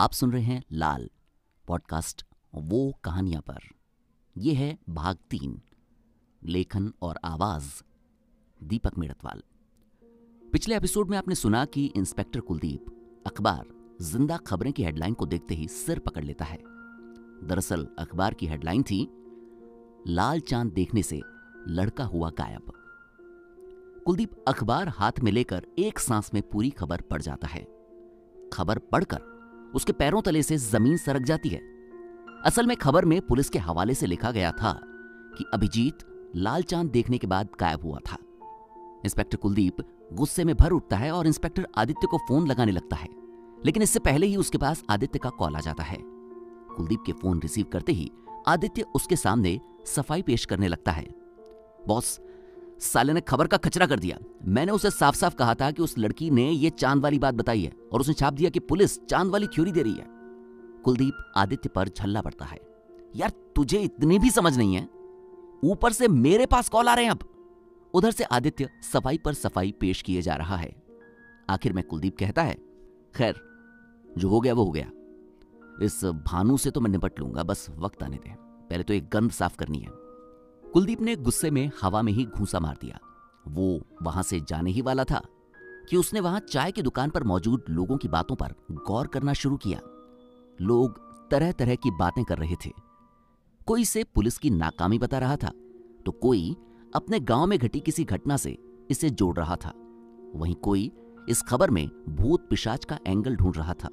आप सुन रहे हैं लाल, पॉडकास्ट वो कहानियाँ पर। यह है भाग तीन, लेखन और आवाज़, दीपक मेड़तवाल। पिछले एपिसोड में आपने सुना कि इंस्पेक्टर कुलदीप अखबार ज़िंदा खबरें की हेडलाइन को देखते ही सिर पकड़ लेता है। दरअसल अखबार की हेडलाइन थी, लाल चाँद देखने से लड़का हुआ गायब। कुलदीप अखबार हाथ में लेकर एक सांस में पूरी खबर पढ़ जाता है। खबर पढ़कर उसके पैरों तले से ज़मीन सरक जाती है। असल में खबर में पुलिस के हवाले से लिखा गया था कि अभिजीत लाल चाँद देखने के बाद गायब हुआ था। इंस्पेक्टर कुलदीप गुस्से में भर उठता है और इंस्पेक्टर आदित्य को फ़ोन लगाने लगता है, लेकिन इससे पहले ही उसके पास आदित्य का कॉल आ जाता है। कुलदीप के फ़ोन रिसीव करते ही आदित्य उसके सामने सफ़ाई पेश करने लगता है। बॉस साले ने खबर का खचरा कर दिया। मैंने उसे साफ़ साफ़ कहा था कि उस लड़की ने ये चाँद वाली बात बताई है और उसने छाप दिया कि पुलिस चाँद वाली थ्योरी दे रही है। कुलदीप आदित्य पर झल्ला पड़ता है। यार, तुझे इतनी भी समझ नहीं है? ऊपर से मेरे पास कॉल आ रहे हैं अब। उधर से आदित्य सफ़ाई पर सफ़ाई पेश किए जा रहा है। आखिर में कुलदीप कहता है, खैर, जो हो गया वो हो गया। इस भानु से तो मैं निपट लूँगा, बस वक्त आने दें। पहले तो एक गंद साफ़ करनी है। कुलदीप ने गुस्से में हवा में ही घूसा मार दिया। वो वहाँ से जाने ही वाला था कि उसने वहाँ चाय की दुकान पर मौजूद लोगों की बातों पर गौर करना शुरू किया। लोग तरह तरह की बातें कर रहे थे। कोई इसे पुलिस की नाकामी बता रहा था तो कोई अपने गाँव में घटी किसी घटना से इसे जोड़ रहा था। वहीं कोई इस खबर में भूत पिशाच का एंगल ढूंढ रहा था।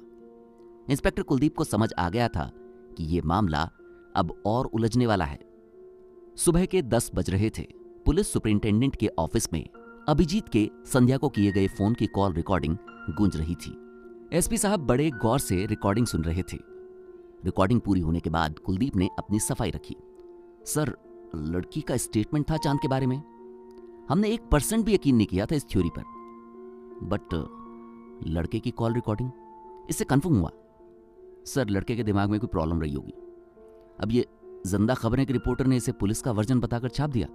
इंस्पेक्टर कुलदीप को समझ आ गया था कि यह मामला अब और उलझने वाला है। सुबह के दस बज रहे थे। पुलिस सुपरिंटेंडेंट के ऑफ़िस में अभिजीत के संध्या को किए गए फ़ोन की कॉल रिकॉर्डिंग गूंज रही थी। एसपी साहब बड़े गौर से रिकॉर्डिंग सुन रहे थे। रिकॉर्डिंग पूरी होने के बाद कुलदीप ने अपनी सफ़ाई रखी। सर, लड़की का स्टेटमेंट था चाँद के बारे में। हमने एक परसेंट भी यकीन नहीं किया था इस थ्योरी पर। बट, लड़के की कॉल रिकॉर्डिंग? इससे कंफर्म हुआ। सर, लड़के के दिमाग में कोई प्रॉब्लम रही होगी। अब ये ज़िंदा खबरें के रिपोर्टर ने इसे पुलिस का वर्जन बताकर छाप दिया।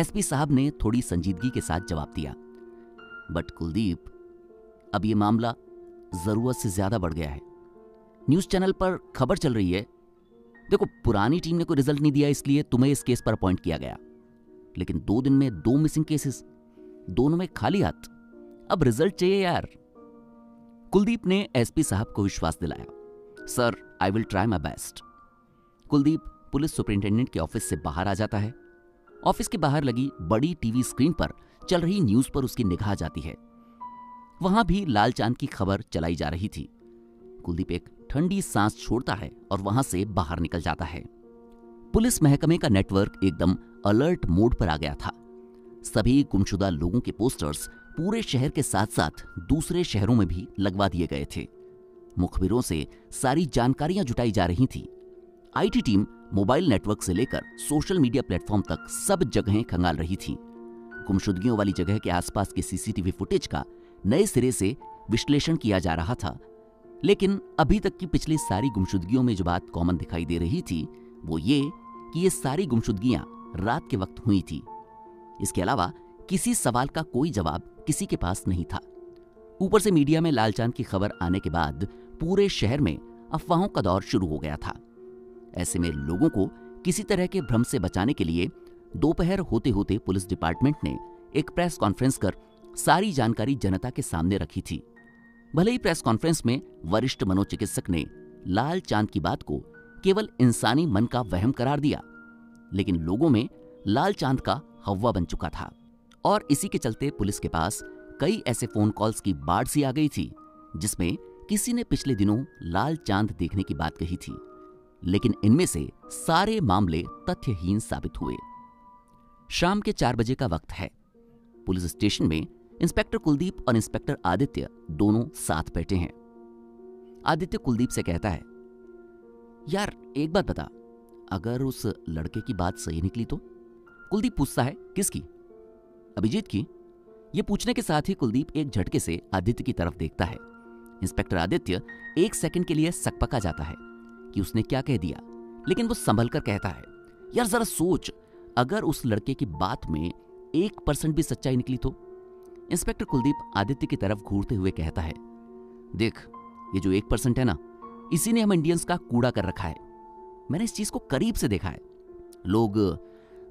एसपी साहब ने थोड़ी संजीदगी के साथ जवाब दिया। बट कुलदीप, अब यह मामला ज़रूरत से ज़्यादा बढ़ गया है। न्यूज़ चैनल पर खबर चल रही है, देखो पुरानी टीम ने कोई रिज़ल्ट नहीं दिया इसलिए तुम्हें इस केस पर अपॉइंट किया गया। लेकिन दो दिन में दो मिसिंग केसेस, दोनों में खाली हाथ। अब रिज़ल्ट चाहिए यार। कुलदीप ने एसपी साहब को विश्वास दिलाया। Sir I will try my best Kuldeep police superintendent के ऑफ़िस से बाहर आ जाता है। ऑफ़िस के बाहर लगी बड़ी टीवी स्क्रीन पर चल रही न्यूज़ पर उसकी निगाह जाती है। वहाँ भी लाल चाँद की खबर चलाई जा रही थी। कुलदीप एक ठंडी सांस छोड़ता है और वहाँ से बाहर निकल जाता है। पुलिस महकमे का नेटवर्क एकदम अलर्ट मोड पर आ गया था। सभी गुमशुदा लोगों के पोस्टर्स पूरे शहर के साथ साथ दूसरे शहरों में भी लगवा दिए गए थे। मुखबिरों से सारी जानकारियाँ जुटाई जा रही थी। आईटी टीम मोबाइल नेटवर्क से लेकर सोशल मीडिया प्लेटफॉर्म तक सब जगहें खंगाल रही थी। गुमशुदगियों वाली जगह के आसपास के सीसीटीवी फुटेज का नए सिरे से विश्लेषण किया जा रहा था। लेकिन अभी तक की पिछली सारी गुमशुदगियों में जो बात कॉमन दिखाई दे रही थी, वो ये कि ये सारी गुमशुदगियाँ रात के वक्त हुई थी। इसके अलावा किसी सवाल का कोई जवाब किसी के पास नहीं था। ऊपर से मीडिया में लालचांद की खबर आने के बाद पूरे शहर में अफवाहों का दौर शुरू हो गया था। ऐसे में लोगों को किसी तरह के भ्रम से बचाने के लिए दोपहर होते होते पुलिस डिपार्टमेंट ने एक प्रेस कॉन्फ्रेंस कर सारी जानकारी जनता के सामने रखी थी। भले ही प्रेस कॉन्फ्रेंस में वरिष्ठ मनोचिकित्सक ने लाल चाँद की बात को केवल इंसानी मन का वहम करार दिया, लेकिन लोगों में लाल चाँद का हवा बन चुका था और इसी के चलते पुलिस के पास कई ऐसे फ़ोन कॉल्स की बाढ़ सी आ गई थी, जिसमें किसी ने पिछले दिनों लाल चाँद देखने की बात कही थी। लेकिन इनमें से सारे मामले तथ्यहीन साबित हुए। शाम के चार बजे का वक्त है। पुलिस स्टेशन में इंस्पेक्टर कुलदीप और इंस्पेक्टर आदित्य दोनों साथ बैठे हैं। आदित्य कुलदीप से कहता है, यार, एक बात बता, अगर उस लड़के की बात सही निकली तो? कुलदीप पूछता है, किसकी? अभिजीत की। यह पूछने के साथ ही कुलदीप एक झटके से आदित्य की तरफ़ देखता है। इंस्पेक्टर आदित्य एक सेकंड के लिए सकपका जाता है। कि उसने क्या कह दिया। लेकिन वो संभल कर कहता है, यार जरा सोच, अगर उस लड़के की बात में एक परसेंट भी सच्चाई निकली तो? इंस्पेक्टर कुलदीप आदित्य की तरफ़ घूरते हुए कहता है, देख, ये जो एक परसेंट है ना, इसी ने हम इंडियंस का कूड़ा कर रखा है। मैंने इस चीज़ को करीब से देखा है। लोग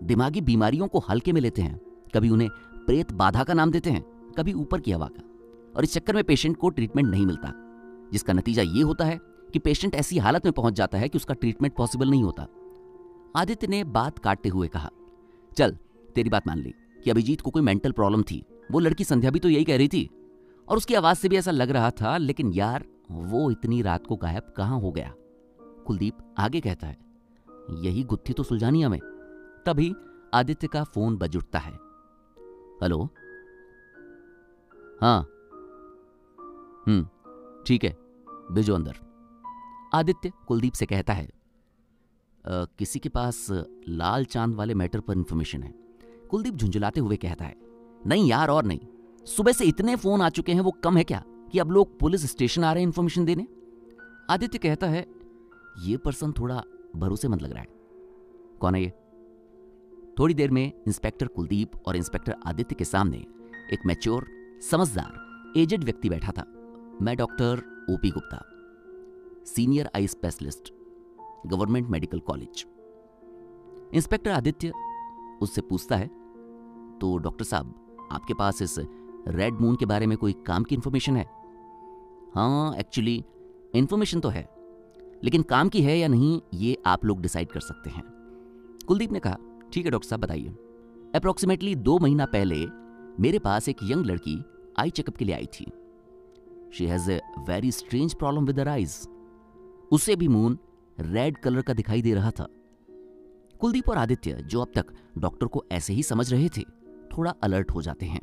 दिमागी बीमारियों को हल्के में लेते हैं, कभी उन्हें प्रेत बाधा का नाम देते हैं, कभी ऊपर की हवा का। और इस चक्कर में पेशेंट को ट्रीटमेंट नहीं मिलता, जिसका नतीजा ये होता है कि पेशेंट ऐसी हालत में पहुँच जाता है कि उसका ट्रीटमेंट पॉसिबल नहीं होता। आदित्य ने बात काटते हुए कहा, चल, तेरी बात मान ली कि अभिजीत को कोई मेंटल प्रॉब्लम थी। वो लड़की संध्या भी तो यही कह रही थी। और उसकी आवाज़ से भी ऐसा लग रहा था, लेकिन यार, वो इतनी रात को गायब कहाँ हो गया? कुलदीप आगे कहता है, यही गुत्थी तो सुलझानी हमें तभी आदित्य का फ़ोन बज उठता है। हेलो? हाँ। हम्म ठीक है, भेजो अंदर। आदित्य कुलदीप से कहता है आ, किसी के पास लाल चाँद वाले मैटर पर इंफॉर्मेशन है। कुलदीप झुंझुलाते हुए कहता है नहीं यार और नहीं। सुबह से इतने फ़ोन आ चुके हैं वो कम है क्या? कि अब लोग पुलिस स्टेशन आ रहे हैं इंफॉर्मेशन देने? आदित्य कहता है ये पर्सन थोड़ा भरोसेमंद लग रहा है। कौन है ये? थोड़ी देर में इंस्पेक्टर कुलदीप और इंस्पेक्टर आदित्य के सामने एक मैच्योर समझदार एजेड व्यक्ति बैठा था। मैं doctor OP Gupta. Senior eye specialist government medical college inspector Aditya उससे पूछता है तो डॉक्टर साहब, आपके पास इस रेड मून के बारे में कोई काम की इंफॉर्मेशन है? हाँ एक्चुअली इंफॉर्मेशन तो है, लेकिन काम की है या नहीं, ये आप लोग डिसाइड कर सकते हैं. कुलदीप ने कहा, ठीक है डॉक्टर साहब, बताइए। अप्रोक्सीमेटली दो महीना पहले मेरे पास एक यंग लड़की आई चेकअप के लिए आई थी। She has a very strange problem with eyes उसे भी मून रेड कलर का दिखाई दे रहा था। कुलदीप और आदित्य जो अब तक डॉक्टर को ऐसे ही समझ रहे थे, थोड़ा अलर्ट हो जाते हैं।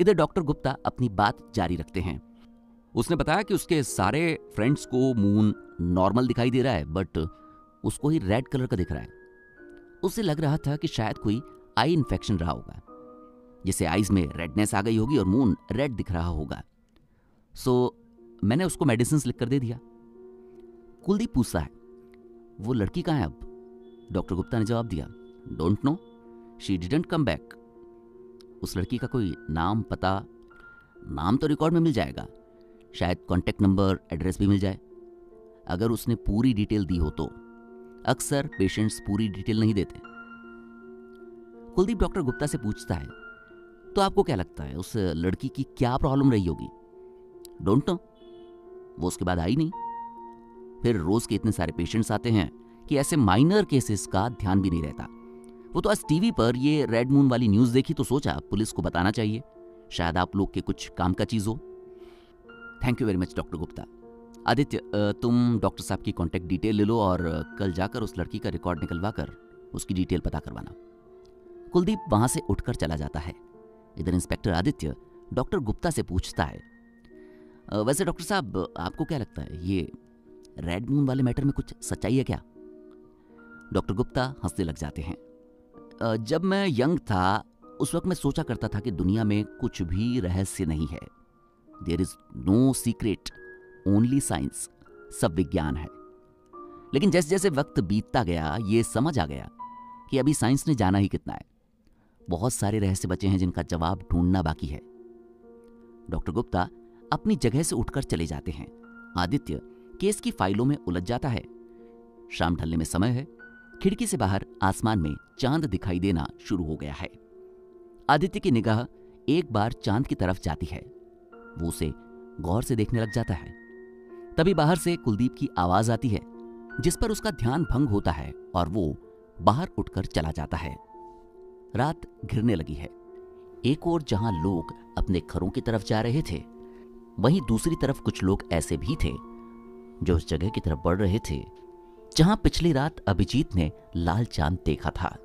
इधर डॉक्टर गुप्ता अपनी बात जारी रखते हैं। उसने बताया कि उसके सारे फ्रेंड्स को मून नॉर्मल दिखाई दे रहा है बट उसको ही रेड कलर का दिख रहा है। उसे लग रहा था कि शायद कोई आई इन्फेक्शन रहा होगा जिसे आईज में रेडनेस आ गई होगी और मून रेड दिख रहा होगा। सो मैंने उसको मेडिसिन लिख कर दे दिया। कुलदीप पूछता है, वो लड़की कहाँ है अब? डॉक्टर गुप्ता ने जवाब दिया don't know she didn't come back उस लड़की का कोई नाम, पता, नाम तो रिकॉर्ड में मिल जाएगा। शायद कॉन्टेक्ट नंबर एड्रेस भी मिल जाए। अगर उसने पूरी डिटेल दी हो तो। अक्सर पेशेंट्स पूरी डिटेल नहीं देते। कुलदीप डॉक्टर गुप्ता से पूछता है तो आपको क्या लगता है, उस लड़की की क्या प्रॉब्लम रही होगी? डोंट नो वो उसके बाद आई नहीं? फिर रोज के इतने सारे पेशेंट्स आते हैं कि ऐसे माइनर केसेस का ध्यान भी नहीं रहता। वो तो आज टीवी पर ये रेड मून वाली न्यूज़ देखी तो सोचा, पुलिस को बताना चाहिए। शायद आप लोग के कुछ काम का चीज़ हो। Thank you very much doctor Gupta Aditya तुम डॉक्टर साहब की कॉन्टैक्ट डिटेल ले लो और कल जाकर उस लड़की का रिकॉर्ड निकलवा कर उसकी डिटेल पता करवाना। कुलदीप वहाँ से उठकर चला जाता है। इधर इंस्पेक्टर आदित्य डॉक्टर गुप्ता से पूछता है वैसे डॉक्टर साहब, आपको क्या लगता है, ये रेड मून वाले मैटर में कुछ सच्चाई है क्या? डॉक्टर गुप्ता हंसने लग जाते हैं। जब मैं यंग था, उस वक्त मैं सोचा करता था कि दुनिया में कुछ भी रहस्य नहीं है। There is no secret only science सब विज्ञान है। लेकिन जैसे जैसे वक्त बीतता गया, ये समझ आ गया कि अभी साइंस ने जाना ही कितना है। बहुत सारे रहस्य बचे हैं जिनका जवाब ढूंढना बाकी है। डॉक्टर गुप्ता अपनी जगह से उठकर चले जाते हैं। आदित्य केस की फाइलों में उलझ जाता है। शाम ढलने में समय है। खिड़की से बाहर आसमान में चाँद दिखाई देना शुरू हो गया है। आदित्य की निगाह एक बार चाँद की तरफ़ जाती है। वो उसे गौर से देखने लग जाता है। तभी बाहर से कुलदीप की आवाज़ आती है, जिस पर उसका ध्यान भंग होता है और वो बाहर उठकर चला जाता है। रात घिरने लगी है। एक और जहाँ लोग अपने घरों की तरफ़ जा रहे थे, वहीं दूसरी तरफ़ कुछ लोग ऐसे भी थे जो उस जगह की तरफ़ बढ़ रहे थे, जहाँ पिछली रात अभिजीत ने लाल चाँद देखा था।